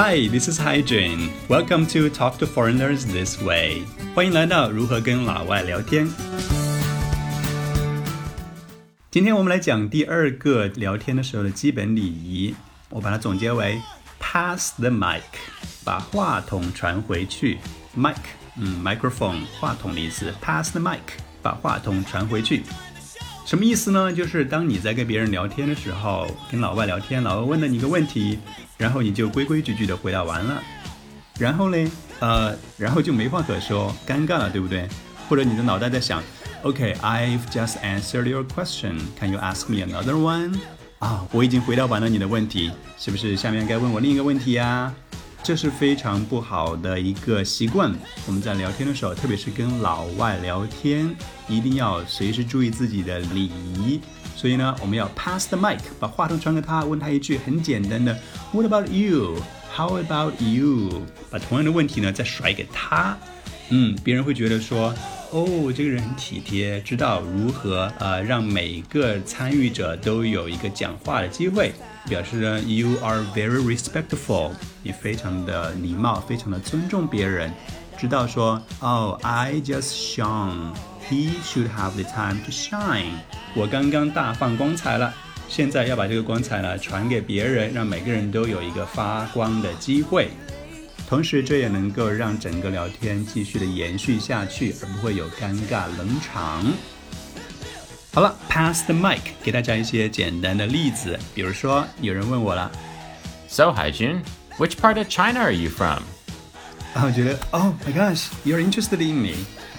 Hi, this is Hygiene. Welcome to Talk to Foreigners This Way. 欢迎来到如何跟老外聊天。今天我们来讲第二个聊天的时候的基本礼仪，我把它总结为 pass the mic，把话筒传回去。mic，嗯，microphone，话筒的意思。pass the mic，把话筒传回去。什么意思呢？就是当你在跟别人聊天的时候，跟老外聊天，老外问了你一个问题，然后你就规规矩矩的回答完了，然后呢，呃，然后就没话可说，尴尬了，对不对？或者你的脑袋在想，OK，I've just answered your question，Can you ask me another one？啊，我已经回答完了你的问题，是不是下面该问我另一个问题呀？这是非常不好的一个习惯。我们在聊天的时候，特别是跟老外聊天，一定要随时注意自己的礼仪。所以呢，我们要 pass the mic，把话筒传给他，问他一句很简单的 What about you? How about you? 把同样的问题呢再甩给他。嗯，别人会觉得说，哦，这个人很体贴，知道如何呃让每个参与者都有一个讲话的机会。表示呢，You are very respectful，你非常的礼貌，非常的尊重别人，知道说，Oh, I just shone. He should have the time to shine. 我刚刚大放光彩了，现在要把这个光彩呢传给别人，让每个人都有一个发光的机会。同时，这也能够让整个聊天继续的延续下去，而不会有尴尬冷场。好了，pass the mic，给大家一些简单的例子。比如说，有人问我了，So Haijun, which part of China are you from？然后我觉得，Oh my gosh，you're interested in me，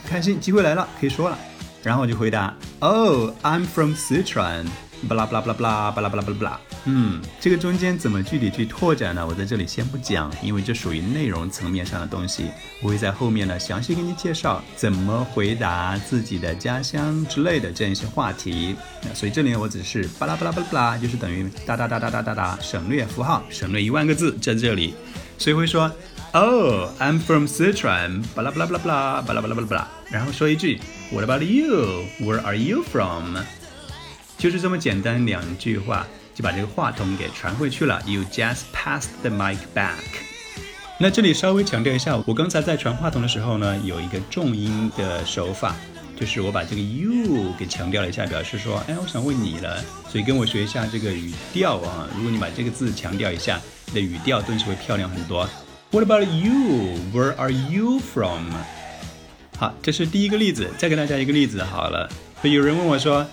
开心，机会来了，可以说了。然后我就回答，Oh, I'm from Sichuan。 巴拉巴拉巴拉巴拉巴拉巴拉巴拉巴拉。嗯，这个中间怎么具体去拓展呢？我在这里先不讲，因为这属于内容层面上的东西。我会在后面呢详细给你介绍怎么回答自己的家乡之类的这样一些话题。那所以这里，我只是巴拉巴拉巴拉巴拉，就是等于哒哒哒哒哒哒哒，省略符号，省略一万个字在这里。所以会说，Oh, I'm from Sichuan。巴拉巴拉巴拉巴拉巴拉巴拉巴拉。然后说一句，What about you? Where are you from? 就是这么简单两句话，就把这个话筒给传回去了。You just passed the mic back。那这里稍微强调一下，我刚才在传话筒的时候呢，有一个重音的手法，就是我把这个 you 给强调了一下，表示说，哎，我想问你了。所以跟我学一下这个语调啊。如果你把这个字强调一下，你的语调顿时会漂亮很多。What about you? Where are you from? 好，这是第一个例子。再给大家一个例子好了。有人问我说。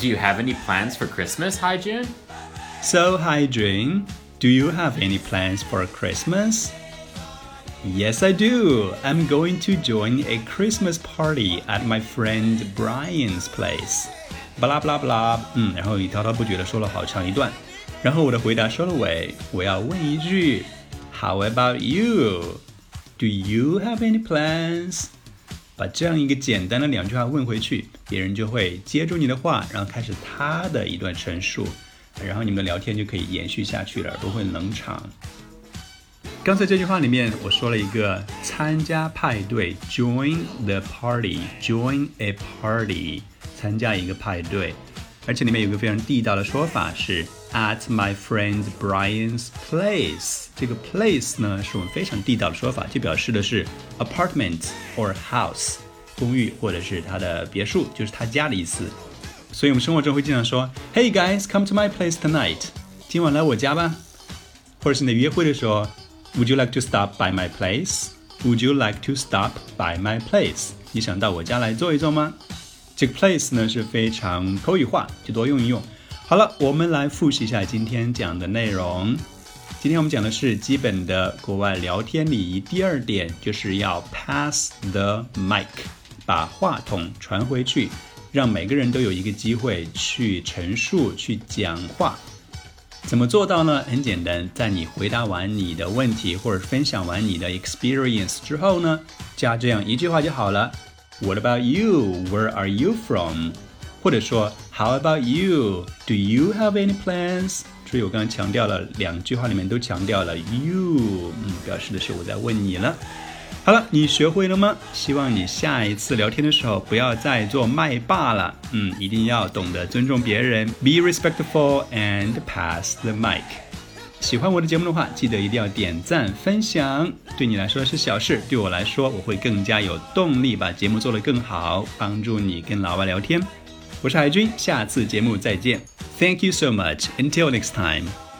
Do you have any plans for Christmas, Hyjun? So, Hyjun, do you have any plans for Christmas? Yes, I do. I'm going to join a Christmas party at my friend Brian's place. 巴拉巴拉巴拉，嗯，然后你滔滔不绝的说了好长一段，然后我的回答收了尾，我要问一句，How about you? Do you have any plans? 把这样一个简单的两句话问回去，别人就会接住你的话，然后开始他的一段陈述，然后你们的聊天就可以延续下去了，不会冷场。刚才这句话里面我说了一个参加派对，join the party，join a party，参加一个派对。而且里面有个非常地道的说法是 at my friend Brian's place。这个 place 呢是我们非常地道的说法，就表示的是 apartment or house，公寓或者是他的别墅，就是他家的意思。所以我们生活中会经常说，Hey guys, come to my place tonight。今晚来我家吧。或者是你约会的时候，Would you like to stop by my place? Would you like to stop by my place？你想到我家来坐一坐吗？ 这个 place 呢是非常口语化，就多用一用。好了，我们来复习一下今天讲的内容。今天我们讲的是基本的国外聊天礼仪。第二点就是要 pass the mic，把话筒传回去，让每个人都有一个机会去陈述、去讲话。怎么做到呢？很简单，在你回答完你的问题或者分享完你的 experience 之后呢，加这样一句话就好了。What about you? Where are you from? 或者说 How about you? Do you have any plans? 所以我刚刚强调了两句话里面都强调了 you，嗯，表示的是我在问你了。好了，你学会了吗？希望你下一次聊天的时候不要再做麦霸了，嗯，一定要懂得尊重别人，be respectful and pass the mic。 喜欢我的节目的话，记得一定要点赞分享。对你来说是小事，对我来说，我会更加有动力把节目做得更好，帮助你跟老外聊天。我是海军，下次节目再见。Thank you so much. Until next time.